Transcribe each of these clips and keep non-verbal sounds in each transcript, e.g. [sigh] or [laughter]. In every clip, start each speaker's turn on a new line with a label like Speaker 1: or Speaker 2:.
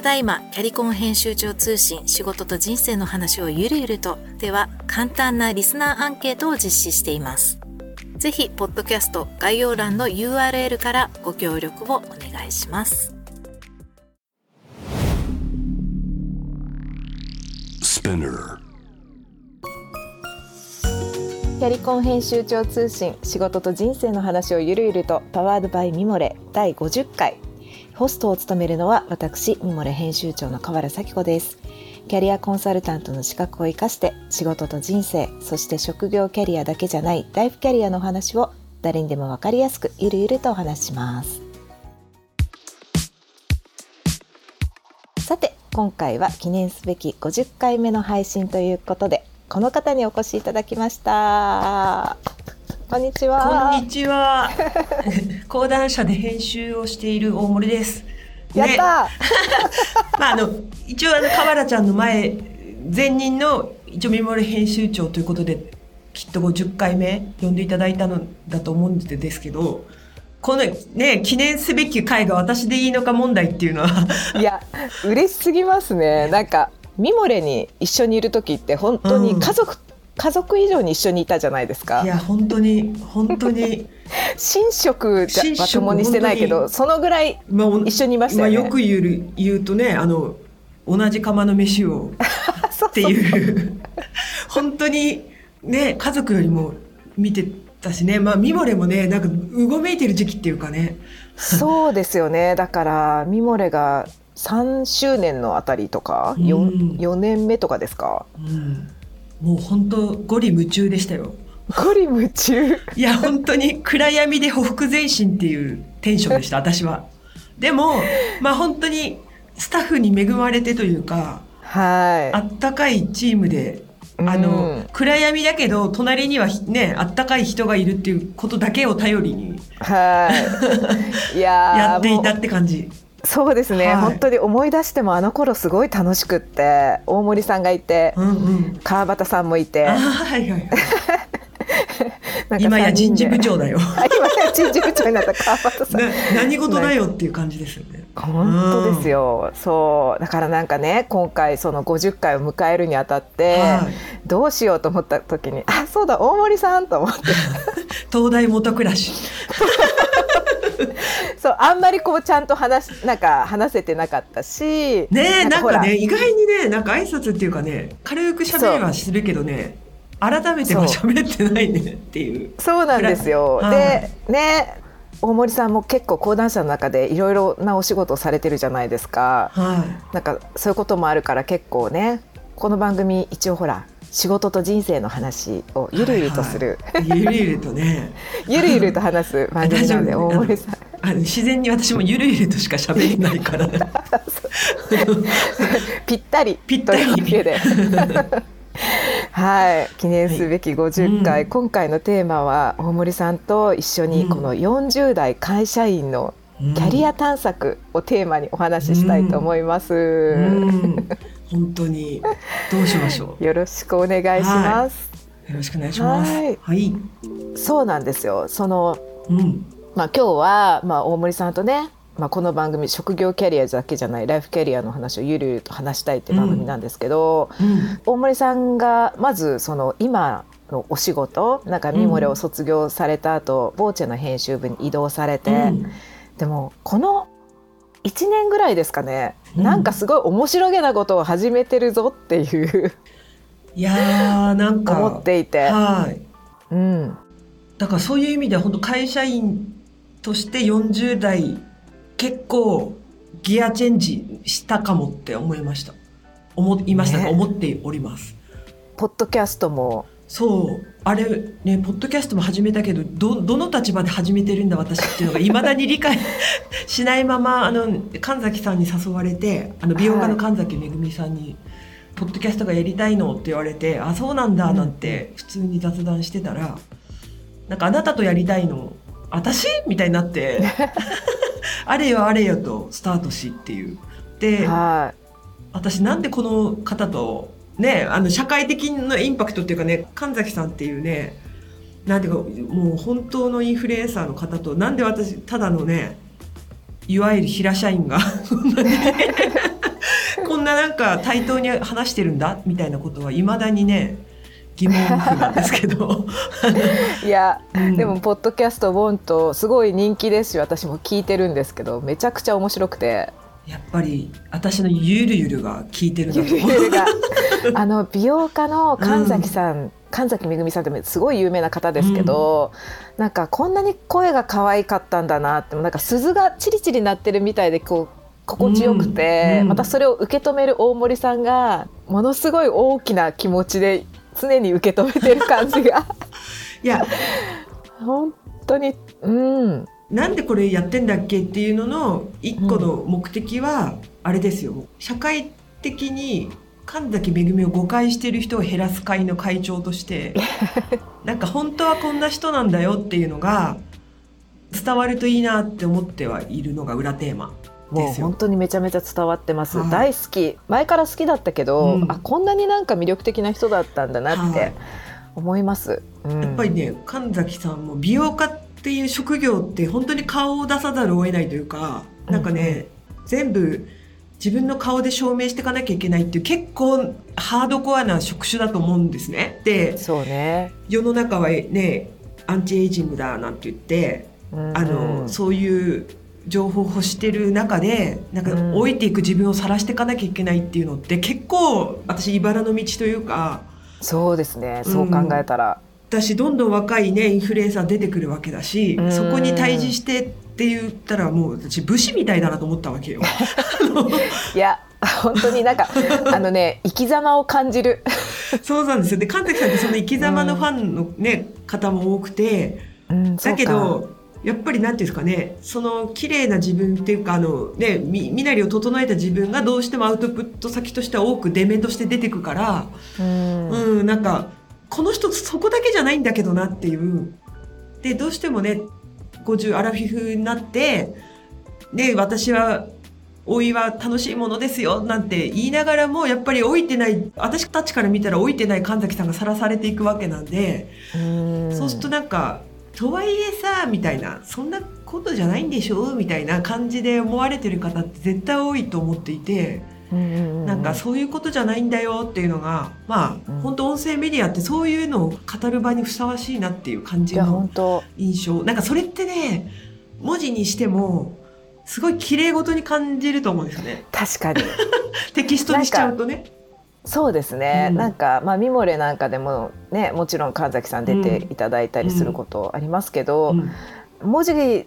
Speaker 1: ただいまキャリコン編集長通信仕事と人生の話をゆるゆると。では簡単なリスナーアンケートを実施しています。ぜひポッドキャスト概要欄の URL からご協力をお願いします。キャリコン編集長通信仕事と人生の話をゆるゆるとパワードバイミモレ第50回ホストを務めるのは私ミモレ編集長の河原咲子です。キャリアコンサルタントの資格を生かして仕事と人生そして職業キャリアだけじゃないライフキャリアの話を誰にでも分かりやすくゆるゆるとお話します。さて今回は記念すべき50回目の配信ということでこの方にお越しいただきました。こんにちは。
Speaker 2: こんにちは。[laughs] 講談社で編集をしている大森です。
Speaker 1: やった、ね、[laughs]
Speaker 2: まああの一応あの河原ちゃんの前前任の一応見守り編集長ということできっと50回目呼んでいただいたのだと思うんですけどこのね記念すべき回が私でいいのか問題っていうのは。
Speaker 1: いや嬉しすぎますね。なんかミモレに一緒にいる時って本当に家族、うん、家族以上に一緒にいたじゃないですか。
Speaker 2: いや本当に本当に。
Speaker 1: 寝食 [laughs] は共にしてないけどそのぐらい一緒にいましたよね。
Speaker 2: まあ、よく言う言うとねあの同じ釜の飯を。[laughs] っていう。本当にね家族よりも見てたしね。まあミモレもねなんかうごめいてる時期っていうかね。
Speaker 1: そうですよね。[laughs] だからミモレが3周年のあたりとか 4,、うん、4年目とかですか、
Speaker 2: うん、もう本当ゴリ夢中でしたよ。
Speaker 1: ゴリ夢中？
Speaker 2: いや本当に暗闇でほふ前進っていうテンションでした [laughs] 私は。でもまあ本当にスタッフに恵まれてというか
Speaker 1: はい。
Speaker 2: あったかいチームであの、うん、暗闇だけど隣にはねあったかい人がいるっていうことだけを頼りに
Speaker 1: はい。[laughs]
Speaker 2: やっていたって感じ
Speaker 1: そうですね、はい、本当に思い出してもあの頃すごい楽しくって大森さんがいて、うんうん、川端さんもいて。はいはい [laughs]
Speaker 2: 今や人事部長だよ。[laughs]
Speaker 1: 今や人事部長になった川端さん。
Speaker 2: 何事だよっていう感じですよね。
Speaker 1: 本当ですよ。そうだからなんかね今回その50回を迎えるにあたって、はい、どうしようと思った時にあそうだ大森さんと思って。[laughs]
Speaker 2: 東大元暮らし。[laughs]
Speaker 1: そうあんまりこうちゃんと話なんか話せてなかったし
Speaker 2: ねなんかね意外にねなんか挨拶っていうかね軽く喋りはするけどね改めては喋ってないねっていう。
Speaker 1: そうなんですよ、はい、でね大森さんも結構講談社の中でいろいろなお仕事をされてるじゃないですか、はい、なんかそういうこともあるから結構ねこの番組一応ほら仕事と人生の話をゆるゆるとする、
Speaker 2: はいはい、ゆるゆるとね。[laughs]
Speaker 1: ゆるゆると話す番組なんで大森さん。
Speaker 2: あの自然に私もゆるゆるとしか喋れないから。[laughs]
Speaker 1: ぴったり
Speaker 2: ぴったり。
Speaker 1: で [laughs] はい。記念すべき50回、はいうん、今回のテーマは大森さんと一緒にこの40代会社員のキャリア探索をテーマにお話ししたいと思います。うん。
Speaker 2: うん本当に。どうしましょ
Speaker 1: う。[laughs] よろしくお願いします。
Speaker 2: はい、よろしくお願いします。はい、はい、
Speaker 1: そうなんですよ。その、うん、まあ今日はまあ大森さんとね、まあこの番組職業キャリアだけじゃないライフキャリアの話をゆるゆると話したいって番組なんですけど、うん。うん、大森さんがまずその今のお仕事なんかミモレを卒業された後、うん、ボーチェの編集部に移動されて、でもこの1年ぐらいですかね、うん、なんかすごい面白げなことを始めてるぞっていう。
Speaker 2: いやーなんか。
Speaker 1: 思っていて。
Speaker 2: はい、うん、だからそういう意味では本当会社員として40代結構ギアチェンジしたかもって思いました。思いましたか、ね、思っております。
Speaker 1: ポッドキャストも
Speaker 2: そうあれねポッドキャストも始めたけどどどの立場で始めてるんだ私っていうのがいまだに理解 [laughs] しないままあの神崎さんに誘われてあの美容家の神崎めぐみさんに、はい、ポッドキャストがやりたいの?」って言われて「あそうなんだ」なんて普通に雑談してたら「なんかあなたとやりたいの？私?」みたいになって [laughs] あれよあれよとスタートしっていう。で、はい、私なんでこの方とね、あの社会的なインパクトっていうかね神崎さんっていうねなんていうかもう本当のインフルエンサーの方となんで私ただのねいわゆる平社員が [laughs] んななんか対等に話してるんだみたいなことはいまだにね疑問符なんですけど。[laughs]
Speaker 1: いや、うん、でもポッドキャスト「ボンとすごい人気ですし私も聞いてるんですけどめちゃくちゃ面白くて
Speaker 2: やっぱり私のゆるゆるが聞いてる
Speaker 1: ゆるゆるが。[laughs] あの美容家の神崎さん、うん、神崎めぐみさんってすごい有名な方ですけど、うん、なんかこんなに声が可愛かったんだなってなんか鈴がチリチリ鳴ってるみたいでこう心地よくて、うん、またそれを受け止める大森さんがものすごい大きな気持ちで常に受け止めてる感じが。[laughs]
Speaker 2: いや。
Speaker 1: 本当にうん
Speaker 2: なんでこれやってんだっけっていうのの一個の目的はあれですよ、うん、社会的に神崎恵を誤解してる人を減らす会の会長として [laughs] なんか本当はこんな人なんだよっていうのが伝わるといいなって思ってはいるのが裏テーマ
Speaker 1: もう本当にめちゃめちゃ伝わってます、はい、大好き。前から好きだったけど、うん、あこんなになんか魅力的な人だったんだなって思います、
Speaker 2: はいうん、やっぱりね神崎さんも美容家っていう職業って本当に顔を出さざるを得ないというかなんかね、うん、全部自分の顔で証明していかなきゃいけないっていう結構ハードコアな職種だと思うんですね。で
Speaker 1: そうね。
Speaker 2: 世の中はねアンチエイジングだなんて言って、うんうん、あのそういう情報を欲してる中でなんか老いていく自分を晒していかなきゃいけないっていうのって結構私茨の道というか。
Speaker 1: そうですね。そう考えたら、
Speaker 2: うん、私どんどん若いねインフルエンサー出てくるわけだし、うん、そこに対峙してって言ったらもう私武士みたいだなと思ったわけよ。[laughs]
Speaker 1: いや本当になんか [laughs] あのね生き様を感じる。
Speaker 2: そうなんですよ。で神崎さんってその生き様のファンのね、うん、方も多くて、だけどやっぱりなんていうんですかねその綺麗な自分っていうかあのね身なりを整えた自分がどうしてもアウトプット先としては多くデメとして出てくからうん。うんなんかこの人そこだけじゃないんだけどなっていうでどうしてもね50アラフィフになってね私は老いは楽しいものですよなんて言いながらもやっぱり老いてない私たちから見たら老いてない神崎さんがさらされていくわけなんでそうするとなんかとはいえさみたいなそんなことじゃないんでしょみたいな感じで思われてる方って絶対多いと思っていて。なんかそういうことじゃないんだよっていうのがまあ、うん、本当音声メディアってそういうのを語る場にふさわしいなっていう感じの印象。なんかそれってね文字にしてもすごい綺麗事に感じると思うんですよね。
Speaker 1: 確かに。[laughs]
Speaker 2: テキストにしちゃうとね。
Speaker 1: そうですね、うん、なんかまあミモレなんかでもねもちろん神崎さん出ていただいたりすることありますけど、うんうん、文字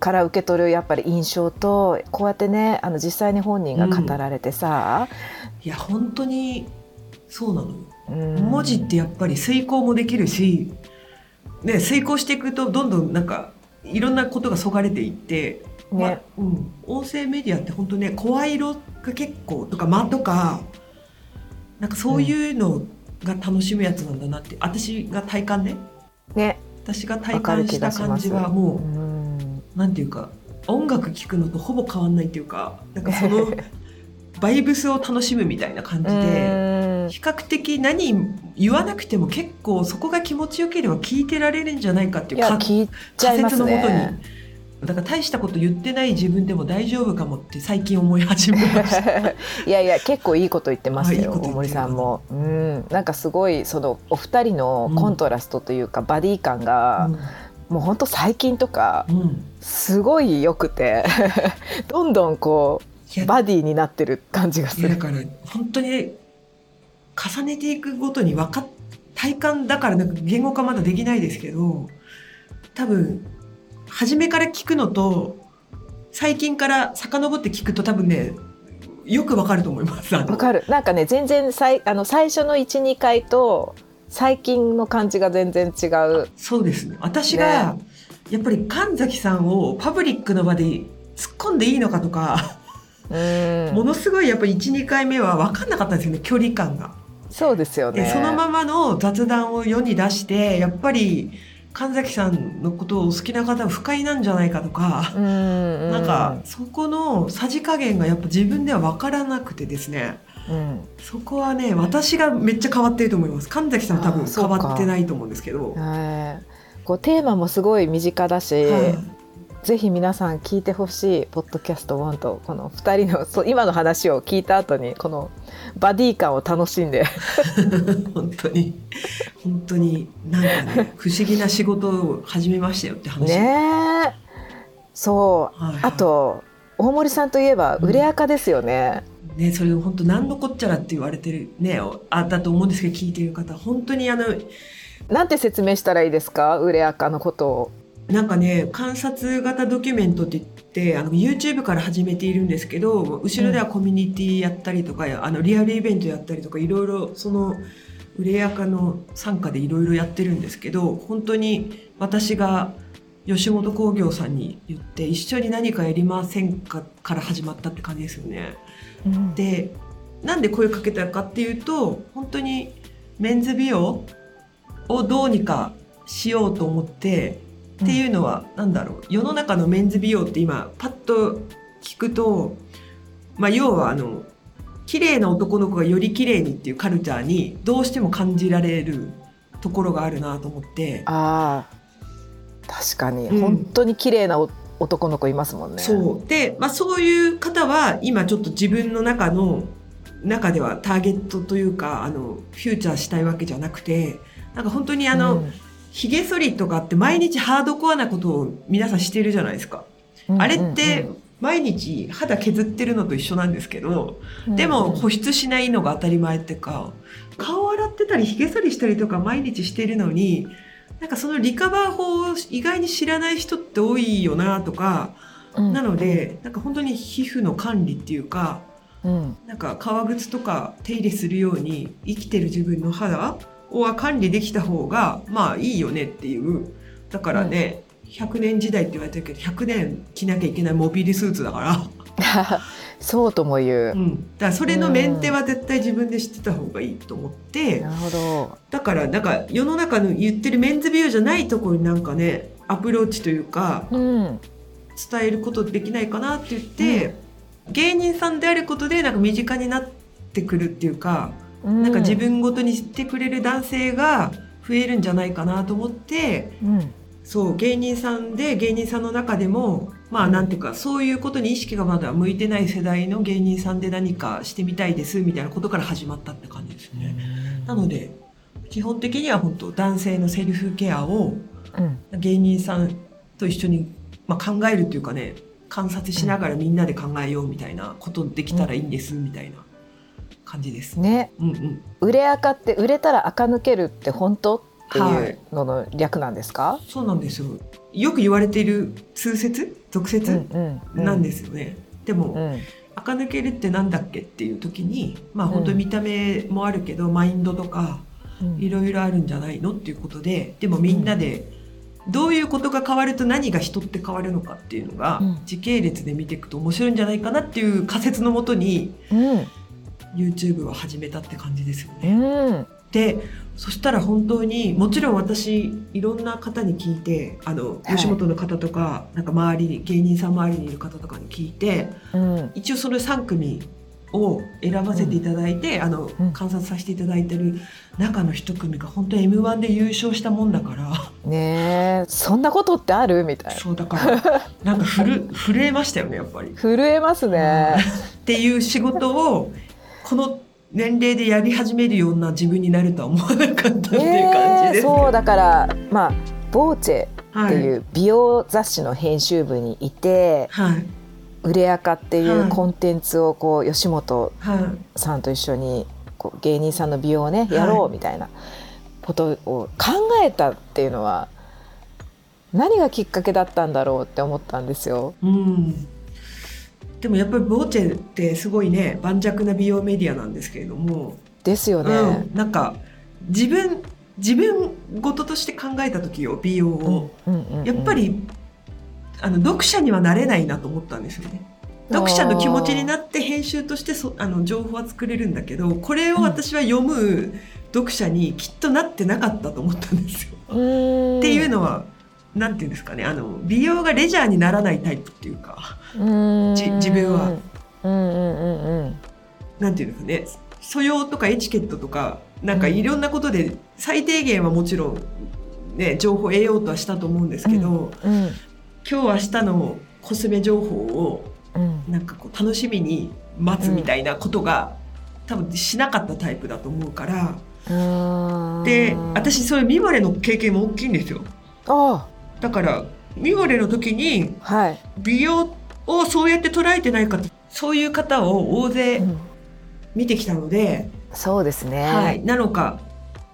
Speaker 1: から受け取るやっぱり印象とこうやってねあの実際に本人が語られてさ、
Speaker 2: いや本当にそうなの、文字ってやっぱり遂行もできるし、ね、遂行していくとどんどんなんかいろんなことがそがれていって、ね、まうん、音声メディアって本当ね声色が結構とか間とかなんかそういうのが楽しむやつなんだなって、私が体感ね。
Speaker 1: ね。
Speaker 2: 私が体感した感じはもう、うん、なんていうか音楽聴くのとほぼ変わんないっていうかなんかその [laughs] バイブスを楽しむみたいな感じで比較的何言わなくても結構そこが気持ちよければ聞いてられるんじゃないかっていう仮説のもとに。だから大したこと言ってない自分でも大丈夫かもって最近思い始めました。[laughs] い
Speaker 1: やいや結構いいこと言ってますよ大森さんも、うん、なんかすごいそのお二人のコントラストというか、うん、バディ感が、うん、もう本当最近とか、すごい良くて [laughs] どんどんこうバディになってる感じがする
Speaker 2: だから本当に重ねていくごとに分かっ体感だからなんか言語化まだできないですけど多分初めから聞くのと最近から遡って聞くと多分ねよくわかると思います。
Speaker 1: わかる。なんかね全然さいあの最初の一二回と最近の感じが全然違う。
Speaker 2: そうですね。私が、ね、やっぱり神崎さんをパブリックの場で突っ込んでいいのかとか、うんものすごいやっぱり一二回目は分かんなかったんですよね距離感が。
Speaker 1: そうですよね。
Speaker 2: そのままの雑談を世に出してやっぱり。神崎さんのことを好きな方は不快なんじゃないかとか、うんうん、なんかそこのさじ加減がやっぱ自分では分からなくてですね、うん、そこはね私がめっちゃ変わってると思います。神崎さんは多分変わってないと思うんですけど。
Speaker 1: こうテーマもすごい身近だし、ぜひ皆さん聞いてほしいポッドキャスト1とこの2人のそう今の話を聞いた後にこのバディ感を楽しんで。[laughs]
Speaker 2: 本当に。本当になんかね [laughs] 不思議な仕事を始めましたよって話。
Speaker 1: ねそう、はいはい、あと大森さんといえば売れ赤ですよね、
Speaker 2: うん、ねそれ本当何のこっちゃらって言われてるねあったと思うんですけど聞いてる方本当にあの
Speaker 1: なんて説明したらいいですか？売れ赤のことを。
Speaker 2: なんかね観察型ドキュメントって言ってあの YouTube から始めているんですけど後ろではコミュニティやったりとか、うん、あのリアルイベントやったりとかいろいろその売れやかの傘下でいろいろやってるんですけど本当に私が吉本興業さんに言って一緒に何かやりませんかから始まったって感じですよね。うん、でなんで声かけたかっていうと本当にメンズ美容をどうにかしようと思ってっていうのは何だろう世の中のメンズ美容って今パッと聞くと、まあ、要はあの綺麗な男の子がより綺麗にっていうカルチャーにどうしても感じられるところがあるなと思って。
Speaker 1: あ確かに、うん、本当に綺麗な男の子いますもんね。
Speaker 2: そう。で、まあ、そういう方は今ちょっと自分の中の中ではターゲットというかあのフューチャーしたいわけじゃなくてなんか本当にあの、うん。ひげ剃りとかって毎日ハードコアなことを皆さんしてるじゃないですか。あれって毎日肌削ってるのと一緒なんですけど、でも保湿しないのが当たり前っていうか、顔洗ってたりひげ剃りしたりとか毎日してるのに、なんかそのリカバー法を意外に知らない人って多いよなとか、なので、なんか本当に皮膚の管理っていうか、なんか革靴とか手入れするように生きてる自分の肌は管理できた方がまあいいよねっていう。だからね、うん、100年時代って言われてるけど100年着なきゃいけないモビリスーツだから [laughs]
Speaker 1: そうとも言う、
Speaker 2: うん、だからそれのメンテは絶対自分で知ってた方がいいと思って、
Speaker 1: うん、なるほど。
Speaker 2: だからなんか世の中の言ってるメンズ美容じゃないところになんかねアプローチというか、うん、伝えることできないかなって言って、芸人さんであることでなんか身近になってくるっていうかなんか自分ごとにしてくれる男性が増えるんじゃないかなと思って、うん、そう芸人さんで芸人さんの中でもまあなんていうかそういうことに意識がまだ向いてない世代の芸人さんで何かしてみたいですみたいなことから始まったって感じですね。なので基本的には本当男性のセルフケアを芸人さんと一緒に、まあ、考えるっていうかね観察しながらみんなで考えようみたいなことできたらいいんですみたいな。感じです。
Speaker 1: ね、うんうん、売れ赤って売れたら垢抜けるって本当？っていうのの略なんですか、はい、
Speaker 2: そうなんですよ。よく言われている通説？俗説？なんですよね。でも、うん、垢抜けるってなんだっけっていう時にまあ本当見た目もあるけど、マインドとかいろいろあるんじゃないのっていうことででもみんなで、どういうことが変わると何が人って変わるのかっていうのが、時系列で見ていくと面白いんじゃないかなっていう仮説のもとに、うん、YouTube を始めたって感じですよね。うん、でそしたら本当にもちろん私いろんな方に聞いてあの、吉本の方とかなんか周りに芸人さん周りにいる方とかに聞いて、うん、一応その3組を選ばせていただいて、うん、あの観察させていただいてる中の一組が本当 m 1で優勝したもんだから。
Speaker 1: ねえ。そんなことってある？みたいな。
Speaker 2: そうだからなんかふる [laughs] 震えましたよねやっぱり。
Speaker 1: 震えますね。
Speaker 2: っていう仕事をこの年齢でやり始めるような自分になるとは思わなかったっていう感じです、ね
Speaker 1: えー、そうだからまあボーチェっていう美容雑誌の編集部にいて、はい、売れ赤っていうコンテンツをこう吉本さんと一緒にこう芸人さんの美容をねやろうみたいなことを考えたっていうのは何がきっかけだったんだろうって思ったんですよ。うん
Speaker 2: でもやっぱりボーチェってすごいね盤石な美容メディアなんですけれども。
Speaker 1: ですよね、
Speaker 2: うん、なんか自分自分事として考えた時よ美容を、やっぱりあの読者にはなれないなと思ったんですよね。読者の気持ちになって編集としてそあの情報は作れるんだけどこれを私は読む読者にきっとなってなかったと思ったんですよ。っていうのはなんていうんですかねあの美容がレジャーにならないタイプっていうかじ自分は。うんうんうんうん、なんていうんですかね素養とかエチケットとかなんかいろんなことで最低限はもちろん、ね、情報を得ようとはしたと思うんですけど、うんうん、今日明日のコスメ情報を
Speaker 1: うん。
Speaker 2: なんかこう楽しみに待つみたいなことが、多分しなかったタイプだと思うから。で私そういうミモレの経験も大きいんですよ。
Speaker 1: あ
Speaker 2: だからミモレの時に
Speaker 1: はい、
Speaker 2: 美容をそうやって捉えてない方そういう方を大勢
Speaker 1: うん。
Speaker 2: 見てきたので、
Speaker 1: そうですね、
Speaker 2: はい、なのか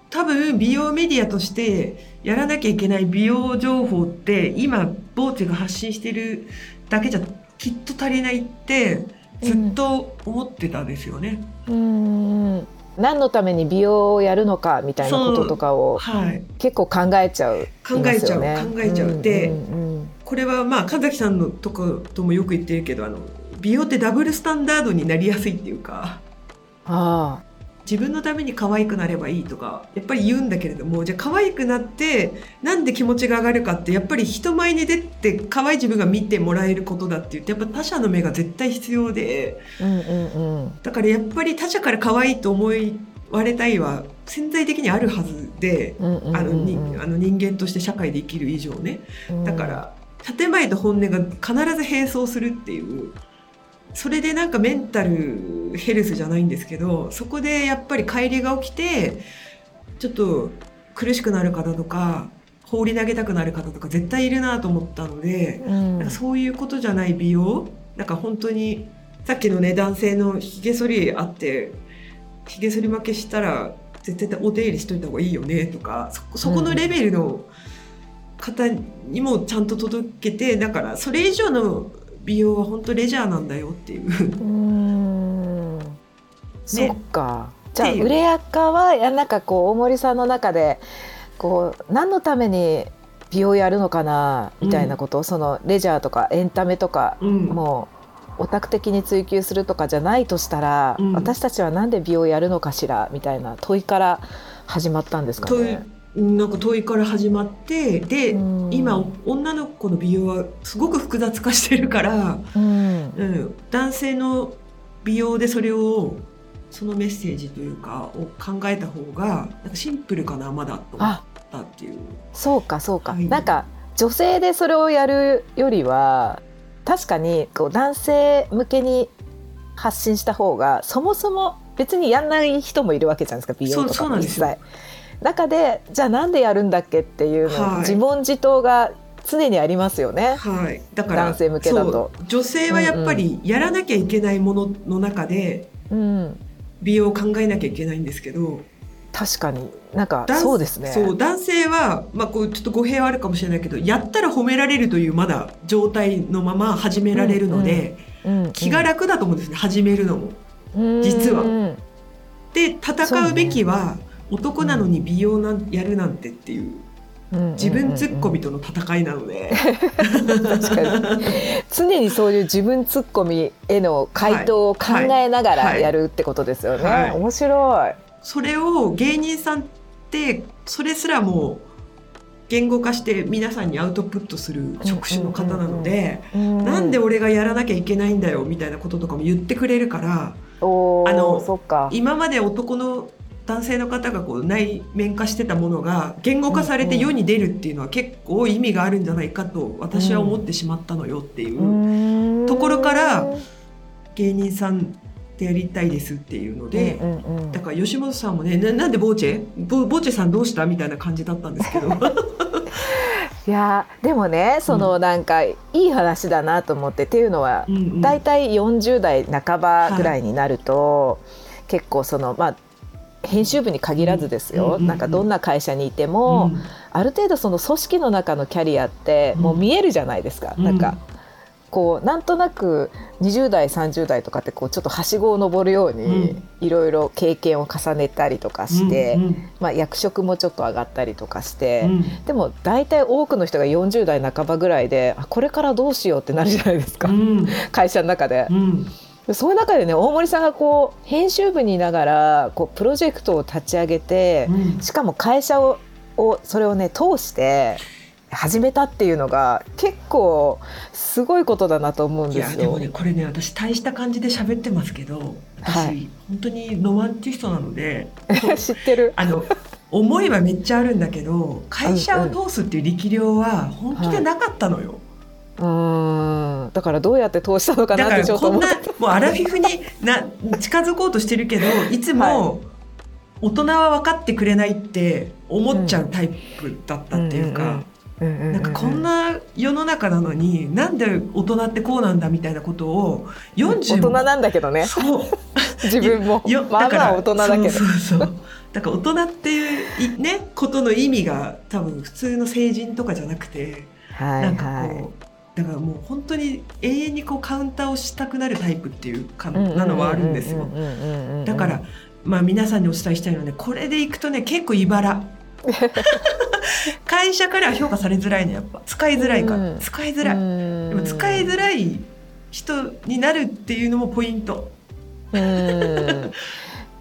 Speaker 2: 多分美容メディアとしてやらなきゃいけない美容情報って今ボーチェが発信してるだけじゃきっと足りないってずっと思ってたんですよね。
Speaker 1: うーん何のために美容をやるのかみたいなこととかを
Speaker 2: はい、
Speaker 1: 結構考えちゃう
Speaker 2: 考えちゃう、考えちゃう。で、
Speaker 1: うんうんうん。
Speaker 2: これはまあ神崎さんのとこともよく言ってるけどあの美容ってダブルスタンダードになりやすいっていうか。
Speaker 1: あ
Speaker 2: 自分のために可愛くなればいいとかやっぱり言うんだけれどもじゃあ可愛くなってなんで気持ちが上がるかってやっぱり人前に出て可愛い自分が見てもらえることだって言ってやっぱ他者の目が絶対必要で。
Speaker 1: あうんうんうん。
Speaker 2: だからやっぱり他者から可愛いと思われたいは潜在的にあるはずで。
Speaker 1: うんうんうん。
Speaker 2: あのにあの人間として社会で生きる以上ね。
Speaker 1: うん。
Speaker 2: だから建前と本音が必ず並走するっていうそれでなんかメンタルヘルスじゃないんですけどそこでやっぱり乖離が起きてちょっと苦しくなる方とか放り投げたくなる方とか絶対いるなと思ったので、
Speaker 1: うん。
Speaker 2: なんかそういうことじゃない美容なんか本当にさっきのね男性のひげ剃りあってひげ剃り負けしたら絶対お手入れしといた方がいいよねとかそそこのレベルの方にもちゃんと届けてだからそれ以上の美容は本当レジャーなんだよっていう。
Speaker 1: うーんそっか。じゃあ売れ赤はなんかこう大森さんの中でこう何のために美容やるのかなみたいなこと、そのレジャーとかエンタメとか、
Speaker 2: うん。
Speaker 1: もうオタク的に追求するとかじゃないとしたら、
Speaker 2: うん。
Speaker 1: 私たちはなんで美容やるのかしらみたいな問いから始まったんですかね。
Speaker 2: なんか問いから始まってで、
Speaker 1: うん
Speaker 2: 今女の子の美容はすごく複雑化してるから。
Speaker 1: うん
Speaker 2: うん、男性の美容でそれをそのメッセージというかを考えた方がなんかシンプルかなまだと思
Speaker 1: あ
Speaker 2: ったっていう。
Speaker 1: そうかそうか、
Speaker 2: はい
Speaker 1: なんか女性でそれをやるよりは確かにこう男性向けに発信した方がそもそも別にやんない人もいるわけじゃないですか美容とか
Speaker 2: そうそうなんですよ
Speaker 1: 実際。中でじゃあなんでやるんだっけっていうの、
Speaker 2: はい。
Speaker 1: 自問自答が常にありますよね。
Speaker 2: はい、だから
Speaker 1: 男性向けだと。
Speaker 2: 女性はやっぱりやらなきゃいけないものの中で
Speaker 1: うん、
Speaker 2: 美容を考えなきゃいけないんですけど
Speaker 1: 確かに。なんか
Speaker 2: 男
Speaker 1: そうですね。
Speaker 2: そう。男性は、まあ、こうちょっと語弊はあるかもしれないけどやったら褒められるというまだ状態のまま始められるので、
Speaker 1: うんうん
Speaker 2: 気が楽だと思うんですね。始めるのも。
Speaker 1: うん
Speaker 2: 実は
Speaker 1: うん。
Speaker 2: で戦うべきは、男なのに美容なんやるなんてっていう
Speaker 1: うん
Speaker 2: 自分ツッコミとの戦いなので、
Speaker 1: 確かに常にそういう自分ツッコミへの回答を考えながら
Speaker 2: はい
Speaker 1: やるってことですよね。
Speaker 2: はい
Speaker 1: 面白い。
Speaker 2: それを芸人さんってそれすらも言語化して皆さんにアウトプットする職種の方なので、なんで俺がやらなきゃいけないんだよみたいなこととかも言ってくれるからあの
Speaker 1: そっか。
Speaker 2: 今まで男の男性の方がこう内面化してたものが言語化されて世に出るっていうのは結構意味があるんじゃないかと私は思ってしまったのよっていう。ところから芸人さんでやりたいですっていうので、
Speaker 1: うんうんうん。
Speaker 2: だから吉本さんもねななんでボーチェ？ボボーチェさんどうした？みたいな感じだったんですけど。[laughs]
Speaker 1: いやーでもねそのなんかいい話だなと思って、っていうのは
Speaker 2: うんうん。
Speaker 1: 大体40代半ばぐらいになると、結構そのまあ編集部に限らずですよ、なんかどんな会社にいても、
Speaker 2: うん。
Speaker 1: ある程度その組織の中のキャリアってもう見えるじゃないですか、
Speaker 2: うん。
Speaker 1: なんかこうなんとなく20代30代とかってこうちょっとはしごを登るように
Speaker 2: うん。
Speaker 1: いろいろ経験を重ねたりとかして、
Speaker 2: うんうん。
Speaker 1: まあ、役職もちょっと上がったりとかして。
Speaker 2: うん。
Speaker 1: でも大体多くの人が40代半ばぐらいであこれからどうしようってなるじゃないですか、
Speaker 2: うん。
Speaker 1: 会社の中で。
Speaker 2: う。ん
Speaker 1: そういう中でね大森さんがこう編集部にいながらこうプロジェクトを立ち上げて、
Speaker 2: うん
Speaker 1: しかも会社ををそれをね通して始めたっていうのが結構すごいことだなと思うん
Speaker 2: い
Speaker 1: ですよ。
Speaker 2: やでもねこれね私大した感じで喋ってますけど私、
Speaker 1: はい
Speaker 2: 本当にロマンチストなので [laughs]
Speaker 1: 知ってる。
Speaker 2: あの思いはめっちゃあるんだけど会社を通すっていう力量は本気でなかったのよ。
Speaker 1: うんだからどうやって通したのかなってちょっと思って。
Speaker 2: もうアラフィフにな近づこうとしてるけどいつも大人は分かってくれないって思っちゃうタイプだったっていうか。なんかこんな世の中なのになんで大人ってこうなんだみたいなことを
Speaker 1: 40大人なんだけどね。そう。[laughs] 自分も。まあまあ大人だけど。
Speaker 2: そうそうそう。だから大人っていうねことの意味が多分普通の成人とかじゃなくて、はい、なんかこうだからもう本当に永遠にこうカウンターをしたくなるタイプっていうかなのはあるんですよ。だからまあ皆さんにお伝えしたいのでこれでいくとね結構茨。[laughs] 会社からは評価されづらいのやっぱ。使いづらいから、うん、使いづらい。でも使いづらい人になるっていうのもポイント。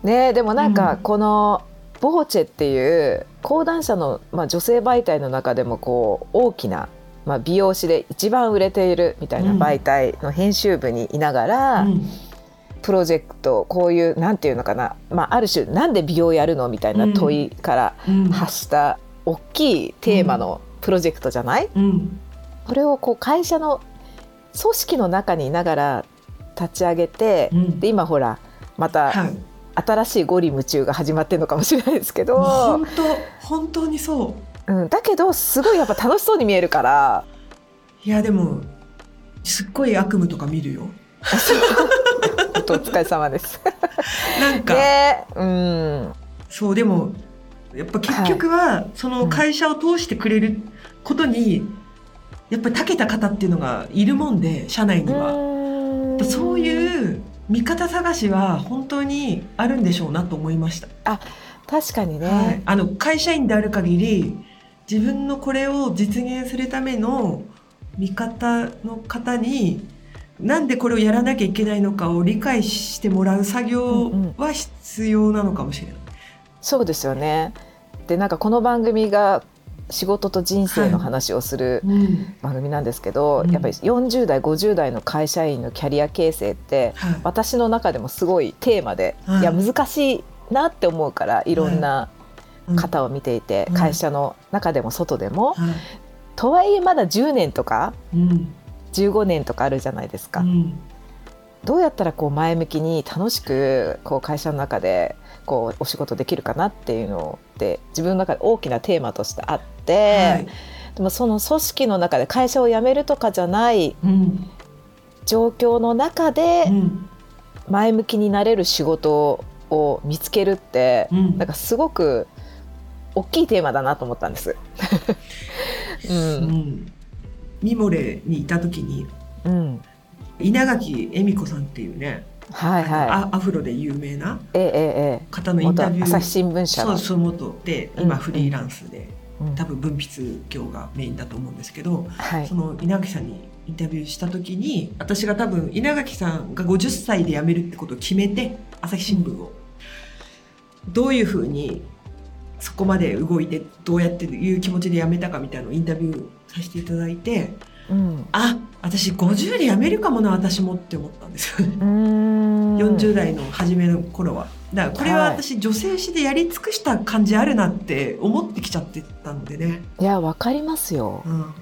Speaker 1: ねでもなんかこの、ボーチェっていう講談社の、まあ、女性媒体の中でもこう大きなまあ、美容師で一番売れているみたいな媒体の編集部にいながら、うん、プロジェクトこういうなんていうのかな、まあ、ある種なんで美容やるのみたいな問いから発した大きいテーマのプロジェクトじゃない、うん、これをこう会社の組織の中にいながら立ち上げて、うん、で今ほらまた、新しいゴリ夢中が始まってるのかもしれないですけど。
Speaker 2: 本当本当にそう
Speaker 1: うん、だけどすごいやっぱ楽しそうに見えるから。
Speaker 2: いやでもすっごい悪夢とか見るよ。
Speaker 1: お疲れ様です。
Speaker 2: なんか、
Speaker 1: ね、うん。
Speaker 2: そうでもやっぱ結局は、その会社を通してくれることに、やっぱり長けた方っていうのがいるもんで社内には。そういう味方探しは本当にあるんでしょうなと思いました。
Speaker 1: あ確かにね、は
Speaker 2: い、あの会社員である限り自分のこれを実現するための味方の方になんでこれをやらなきゃいけないのかを理解してもらう作業は必要なのかもしれない。うんうん、
Speaker 1: そうですよね。でなんかこの番組が仕事と人生の話をする番組なんですけど、はいうん、やっぱり40代50代の会社員のキャリア形成って、はい、私の中でもすごいテーマで、はい、いや難しいなって思うからいろんな方を見ていて、会社の中でも外でも、とはいえまだ10年とか、うん、15年とかあるじゃないですか。どうやったらこう前向きに楽しくこう会社の中でこうお仕事できるかなっていうのって自分の中で大きなテーマとしてあって、はい、でもその組織の中で会社を辞めるとかじゃない状況の中で前向きになれる仕事を見つけるって、うん、なんかすごく大きいテーマだなと思ったんです。
Speaker 2: うん、ミモレにいた時に、うん、稲垣恵美子さんっていうね、はいはい、アフロで有名な方のインタビュー、
Speaker 1: 朝日新聞社
Speaker 2: そうそう元で今フリーランスで、うん、多分文筆業がメインだと思うんですけど、はい、その稲垣さんにインタビューした時に私が多分稲垣さんが50歳で辞めるってことを決めて朝日新聞を、うん、どういうふうにそこまで動いてどうやっていう気持ちで辞めたかみたいなのをインタビューさせていただいて、うん、あ私50で辞めるかもな私もって思ったんです。よね40代の初めの頃は。だからこれは私、はい、女性誌でやり尽くした感じあるなって思ってきちゃってたのでね。
Speaker 1: いやわかりますよ、うん、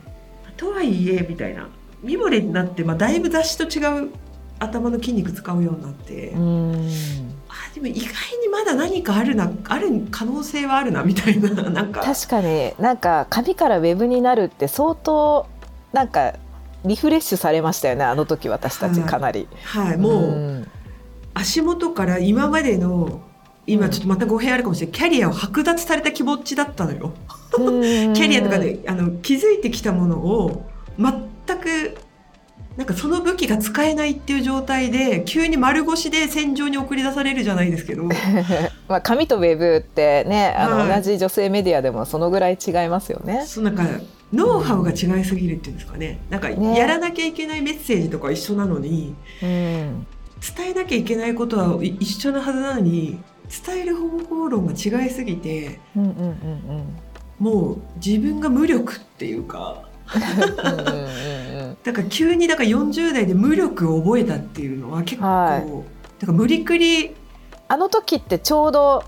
Speaker 2: とはいえみたいな。ミモレになって、まあ、だいぶ雑誌と違う頭の筋肉使うようになってあでも意外にまだ何かあるなある可能性はあるなみたいな [laughs] なんか
Speaker 1: 確かになんか紙からウェブになるって相当なんかリフレッシュされましたよねあの時私たちかなり。
Speaker 2: はい、はい、もう、うん、足元から今までの今ちょっとまた語弊あるかもしれない、キャリアを剥奪された気持ちだったのよ。[laughs] キャリアとかであの気づいてきたものを全くなんかその武器が使えないっていう状態で急に丸腰で戦場に送り出されるじゃないですけど。[laughs]
Speaker 1: まあ紙とウェブってねあの、同じ女性メディアでもそのぐらい違いますよね。
Speaker 2: そうなんかノウハウが違いすぎるっていうんですかね。なんかやらなきゃいけないメッセージとか一緒なのに、ね、伝えなきゃいけないことは一緒なはずなのに伝える方法論が違いすぎて、うんうんうんうん、もう自分が無力っていうか。だから急にだから40代で無力を覚えたっていうのは結構、はい、だから無理くり。
Speaker 1: あの時ってちょうど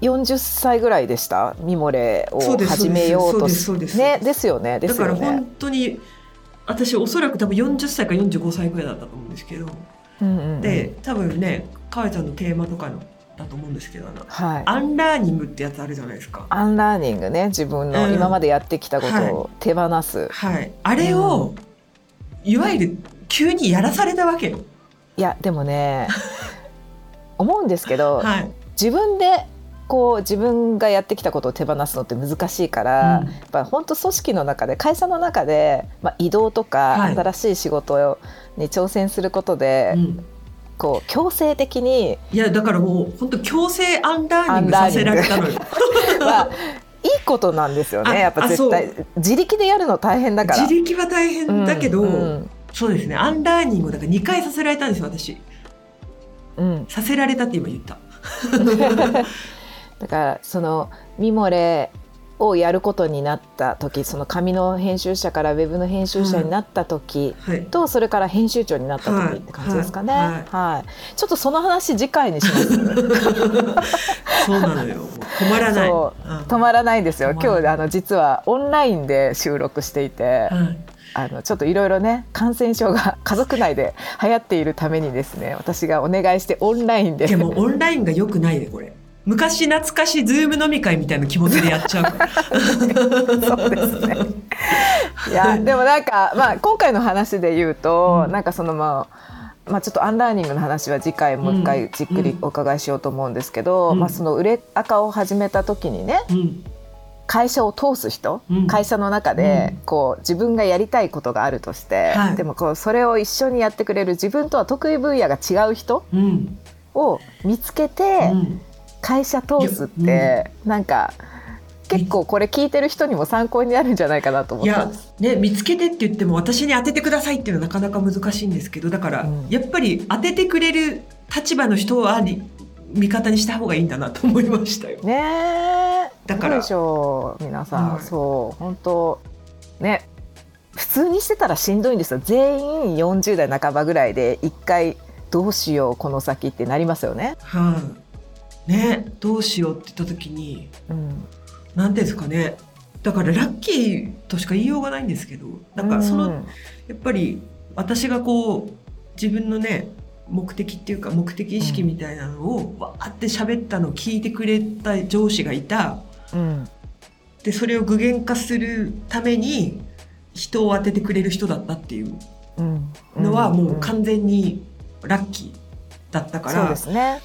Speaker 1: 40歳ぐらいでした？ミモレを始めようとねですよね
Speaker 2: だから本当に私おそらく多分40歳か45歳ぐらいだったと思うんですけど、
Speaker 1: うんうんうん。
Speaker 2: で多分ねかわちゃんのテーマとかのだと思うんですけど
Speaker 1: はい。
Speaker 2: アンラーニングってやつあるじゃないですか。
Speaker 1: アンラーニングね自分の
Speaker 2: うん。
Speaker 1: 今までやってきたことを手放す、
Speaker 2: はい、あれを、いわゆる急にやらされたわけよ。
Speaker 1: いやでもね [laughs] 思うんですけど、
Speaker 2: はい、
Speaker 1: 自分でこう自分がやってきたことを手放すのって難しいから、
Speaker 2: うん。
Speaker 1: やっぱ本当組織の中で会社の中で、まあ、異動とか、
Speaker 2: はい。
Speaker 1: 新しい仕事に挑戦することで、
Speaker 2: うん
Speaker 1: こう強制的に
Speaker 2: いやだからもう本当強制アンラーニングさせられたのよ。
Speaker 1: は [laughs] いいことなんですよ
Speaker 2: あ
Speaker 1: ねやっぱ絶
Speaker 2: あ
Speaker 1: 対自力でやるの大変だから。
Speaker 2: 自力は大変だけど、
Speaker 1: うん
Speaker 2: そうですねアンラーニングをだから2回させられたんですよ私。
Speaker 1: うん
Speaker 2: させられたって今言った。[laughs]
Speaker 1: だからそのミモレをやることになった時その紙の編集者からウェブの編集者になった時、
Speaker 2: はい。
Speaker 1: とそれから編集長になった時って感じですかね。
Speaker 2: はい
Speaker 1: はい、ちょっとその話次回にします。[laughs]
Speaker 2: そうなのよ。止まらない。
Speaker 1: そう
Speaker 2: うん
Speaker 1: 止まらないんですよ。今日あの実はオンラインで収録していて、
Speaker 2: はい
Speaker 1: あのちょっといろいろね感染症が家族内で流行っているためにですね、私がお願いしてオンラインで
Speaker 2: いやもうオンラインが良くないねこれ。昔懐かし Zoom 飲み会みたいな気持ちでやっちゃう。から。
Speaker 1: そうですね。いや [laughs] でもなんかまあ今回の話で言うと、
Speaker 2: うん。
Speaker 1: なんかそのまあまあちょっとアンラーニングの話は次回もう一回じっくりお伺いしようと思うんですけど、
Speaker 2: うん。
Speaker 1: まあその裏アカを始めた時にね
Speaker 2: うん。
Speaker 1: 会社を通す人、
Speaker 2: うん。
Speaker 1: 会社の中で
Speaker 2: うん。
Speaker 1: こう自分がやりたいことがあるとして、
Speaker 2: はい。
Speaker 1: でもこうそれを一緒にやってくれる自分とは得意分野が違う人
Speaker 2: うん。
Speaker 1: を見つけて
Speaker 2: うん
Speaker 1: 会社通すって、なんか結構これ聞いてる人にも参考になるんじゃないかなと思
Speaker 2: いや
Speaker 1: ったんです。
Speaker 2: ね見つけてって言っても私に当ててくださいっていうのはなかなか難しいんですけどだから、
Speaker 1: うん。
Speaker 2: やっぱり当ててくれる立場の人はり味方にした方がいいんだなと思いましたよ。
Speaker 1: ねえ。
Speaker 2: だから
Speaker 1: でしょう皆さん、
Speaker 2: はい。
Speaker 1: そう本当ね普通にしてたらしんどいんですよ。全員40代半ばぐらいで一回どうしようこの先ってなりますよね。
Speaker 2: はい、ねどうしようって言った時に
Speaker 1: うん。
Speaker 2: 何ていうんですかね。だからラッキーとしか言いようがないんですけどなんかその、
Speaker 1: うん。
Speaker 2: やっぱり私がこう自分のね目的っていうか目的意識みたいなのをわーって喋ったのを聞いてくれた上司がいた。
Speaker 1: うん。
Speaker 2: でそれを具現化するために人を当ててくれる人だったっていう
Speaker 1: うん。
Speaker 2: のはもう
Speaker 1: か
Speaker 2: 完全にラッキーだったから、
Speaker 1: そうですね。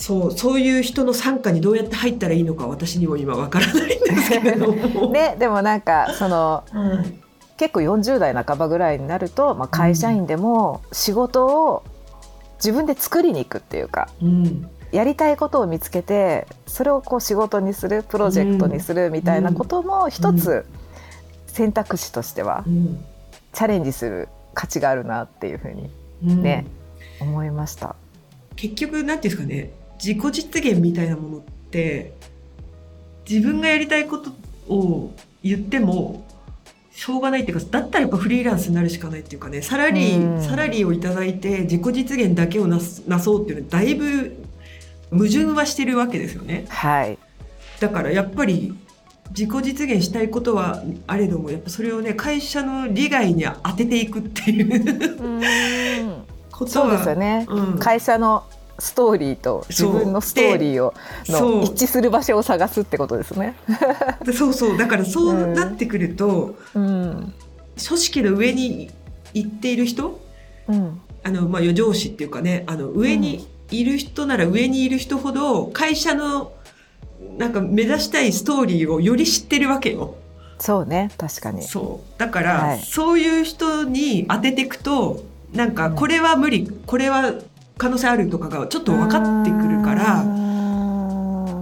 Speaker 2: そうそういう人の傘下にどうやって入ったらいいのか私にも今わからないんですけれども。
Speaker 1: ねでもなんかその
Speaker 2: うん
Speaker 1: 結構40代半ばぐらいになると、まあ、会社員でも仕事を自分で作りに行くっていうか
Speaker 2: うん。
Speaker 1: やりたいことを見つけてそれをこう仕事にするプロジェクトにするみたいなことも一つ選択肢としては
Speaker 2: うん。
Speaker 1: チャレンジする価値があるなっていうふうに
Speaker 2: うん。
Speaker 1: ね思いました。
Speaker 2: 結局なんていうんですかね自己実現みたいなものって自分がやりたいことを言ってもしょうがないっていうかだったらやっぱフリーランスになるしかないっていうかねサラリー、
Speaker 1: うん。
Speaker 2: サラリーをいただいて自己実現だけをなすなそうっていうのはだいぶ矛盾はしてるわけですよね。
Speaker 1: はい、
Speaker 2: だからやっぱり自己実現したいことはあれどもやっぱそれをね会社の利害に当てていくっていう [laughs] こと
Speaker 1: そう
Speaker 2: は
Speaker 1: ですよね、
Speaker 2: うん。
Speaker 1: 会社のストーリーと自分のストーリーをの一致する場所を探すってことですね。
Speaker 2: でそうそう。だからそうなってくると、
Speaker 1: うん。
Speaker 2: 組織の上に行っている人
Speaker 1: うん。
Speaker 2: あの、まあ、上司っていうかねあの上にいる人なら上にいる人ほど会社のなんか目指したいストーリーをより知ってるわけよ。
Speaker 1: そうね。確かに。
Speaker 2: そう。だから、
Speaker 1: はい。そう
Speaker 2: いう人に当てていくとなんか
Speaker 1: うん。
Speaker 2: これは無理、これは可能性あるとかがちょっと分かってくるから。
Speaker 1: ら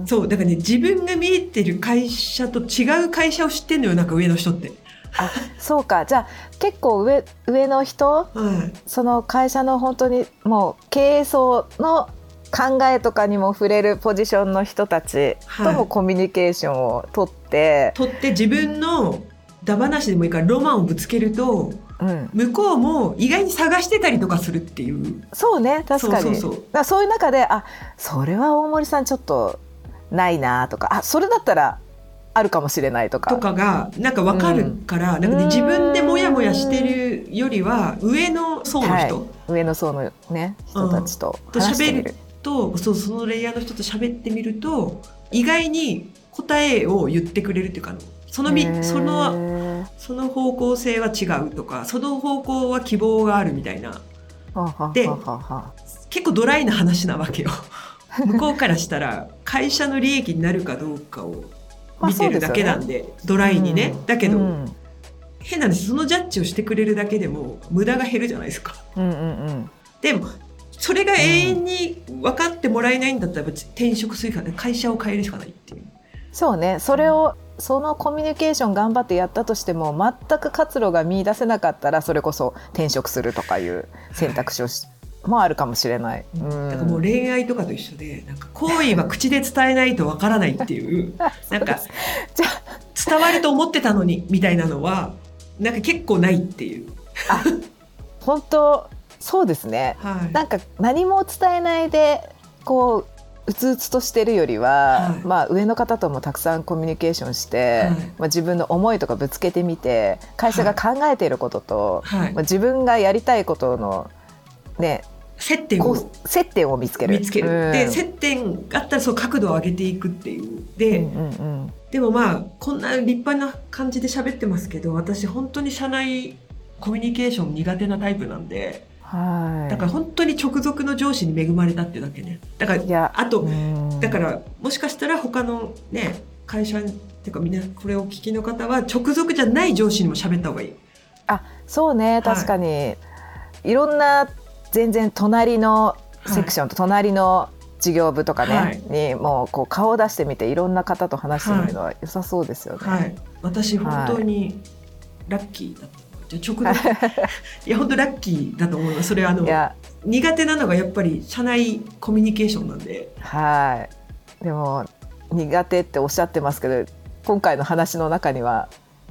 Speaker 2: そうだからね自分が見えてる会社と違う会社を知ってんのよなんか上の人って。
Speaker 1: あそうか。じゃあ結構上上の人？
Speaker 2: はい。
Speaker 1: その会社の本当にもう経営層の考えとかにも触れるポジションの人たちともコミュニケーションをとって、
Speaker 2: 取って自分のダ話でもいいからロマンをぶつけると
Speaker 1: うん、
Speaker 2: 向こうも意外に探してたりとかするっていう。
Speaker 1: そうね確かに。
Speaker 2: そうそうそう。
Speaker 1: だからそういう中であそれは大森さんちょっとないなとかあそれだったらあるかもしれないとか。
Speaker 2: とかがなんか分かるから、うん、なんかね、自分でモヤモヤしてるよりは上の層の人、はい、
Speaker 1: 上の層のね人たちと話してみる。
Speaker 2: とそうそのレイヤーの人と喋ってみると意外に答えを言ってくれるっていうかそのみそのその方向性は違うとかその方向は希望があるみたいな。で結構ドライな話なわけよ。[laughs] 向こうからしたら会社の利益になるかどうかを見てるだけなんでまあでね、ドライにね、うん、だけど、うん、変なんですそのジャッジをしてくれるだけでも無駄が減るじゃないですか。うんうんうん、でもそれが永遠に分かってもらえないんだったら転職するか会社を変えるしかないっていう。
Speaker 1: そうねそれをそのコミュニケーション頑張ってやったとしても全く活路が見出せなかったらそれこそ転職するとかいう選択肢をし、もあるかもしれない。
Speaker 2: うん、だからもう恋愛とかと一緒でなんか好意は口で伝えないとわからないっていう。なんかじゃ伝わると思ってたのにみたいなのはなんか結構ないっていう。あ
Speaker 1: 本当そうですね、はい、なんか何も伝えないでこううつうつとしてるよりは、はい、まあ、上の方ともたくさんコミュニケーションして、はい、まあ、自分の思いとかぶつけてみて会社が考えていることと、はい、まあ、自分がやりたいことのね
Speaker 2: 接点を
Speaker 1: 接点を見つける。
Speaker 2: 見つける。うん、で接点があったらそう角度を上げていくっていう。で、うんうんうん、でもまあこんな立派な感じで喋ってますけど私本当に社内コミュニケーション苦手なタイプなんで。はい、だから本当に直属の上司に恵まれたっていうだけね。だからあとだからもしかしたら他のね会社っていうかみんなこれを聞きの方は直属じゃない上司にも喋った方がいい。
Speaker 1: あそうね。確かに、はい、いろんな全然隣のセクションと隣の事業部とかね、はい、にもうこう顔を出してみていろんな方と話してみるのは良さそうですよね。はい、
Speaker 2: 私本当にラッキーだった。じゃ直 [laughs] いや本当ラッキーだと思います。それあの苦手なのがやっぱり社内コミュニケーションなんで。
Speaker 1: はい。でも苦手っておっしゃってますけど今回の話の中には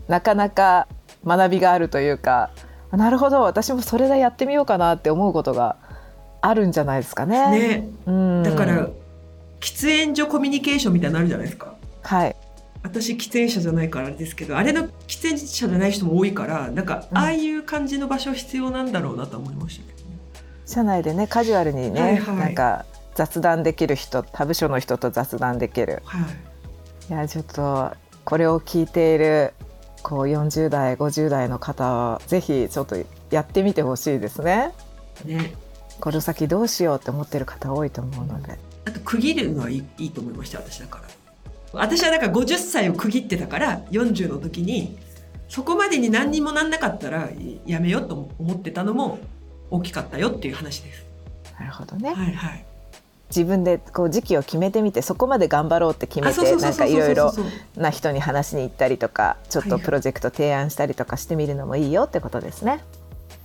Speaker 1: なかなか学びがあるというかなるほど私もそれでやってみようかなって思うことがあるんじゃないですかね。
Speaker 2: ね。うん、だから喫煙所コミュニケーションみたいなのあるじゃないですか。
Speaker 1: はい
Speaker 2: 私喫煙者じゃないからあれですけどあれの喫煙者じゃない人も多いからなんか、ああいう感じの場所必要なんだろうなと思いましたけど、ね、
Speaker 1: 社内でねカジュアルにね、はいはい、なんか雑談できる人他部署の人と雑談できる、はい、いやちょっとこれを聞いているこう40代50代の方はぜひちょっとやってみてほしいですね。ねこの先どうしようって思ってる方多いと思うので。
Speaker 2: あと区切るのはいいいいと思いました私だから。私はだから50歳を区切ってたから40の時にそこまでに何にもなんなかったらやめようと思ってたのも大きかったよっていう話です。
Speaker 1: なるほどね。はいはい。自分でこう時期を決めてみてそこまで頑張ろうって決めてなんかいろいろな人に話しに行ったりとかちょっとプロジェクト提案したりとかしてみるのもいいよってことですね。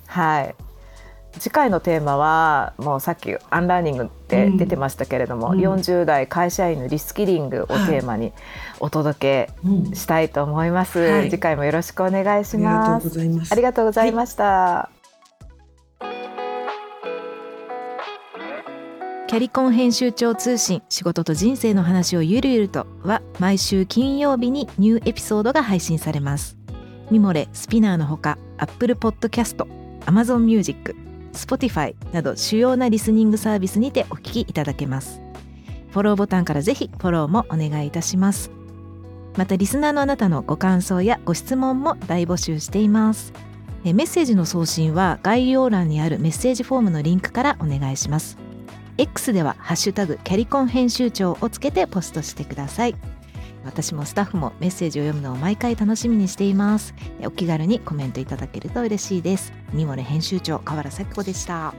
Speaker 1: はい次回のテーマはもうさっきアンラーニングって出てましたけれども、うん、40代会社員のリスキリングをテーマにお届けしたいと思います、はい、次回もよろしくお願いします。ありがとうございました、はい、キャリコン編集長通信仕事と人生の話をゆるゆるとは毎週金曜日に new episode が配信されます。ミモレ SPINEAR のほか Apple Podcast Amazon Music Spotify など主要なリスニングサービスにてお聞きいただけます。フォローボタンからぜひフォローもお願いいたします。またリスナーのあなたのご感想やご質問も大募集しています。メッセージの送信は概要欄にあるメッセージフォームのリンクからお願いします。X ではハッシュタグキャリコン編集長をつけてポストしてください。私もスタッフもメッセージを読むのを毎回楽しみにしています。お気軽にコメントいただけると嬉しいです。ミモレ編集長河原咲子でした。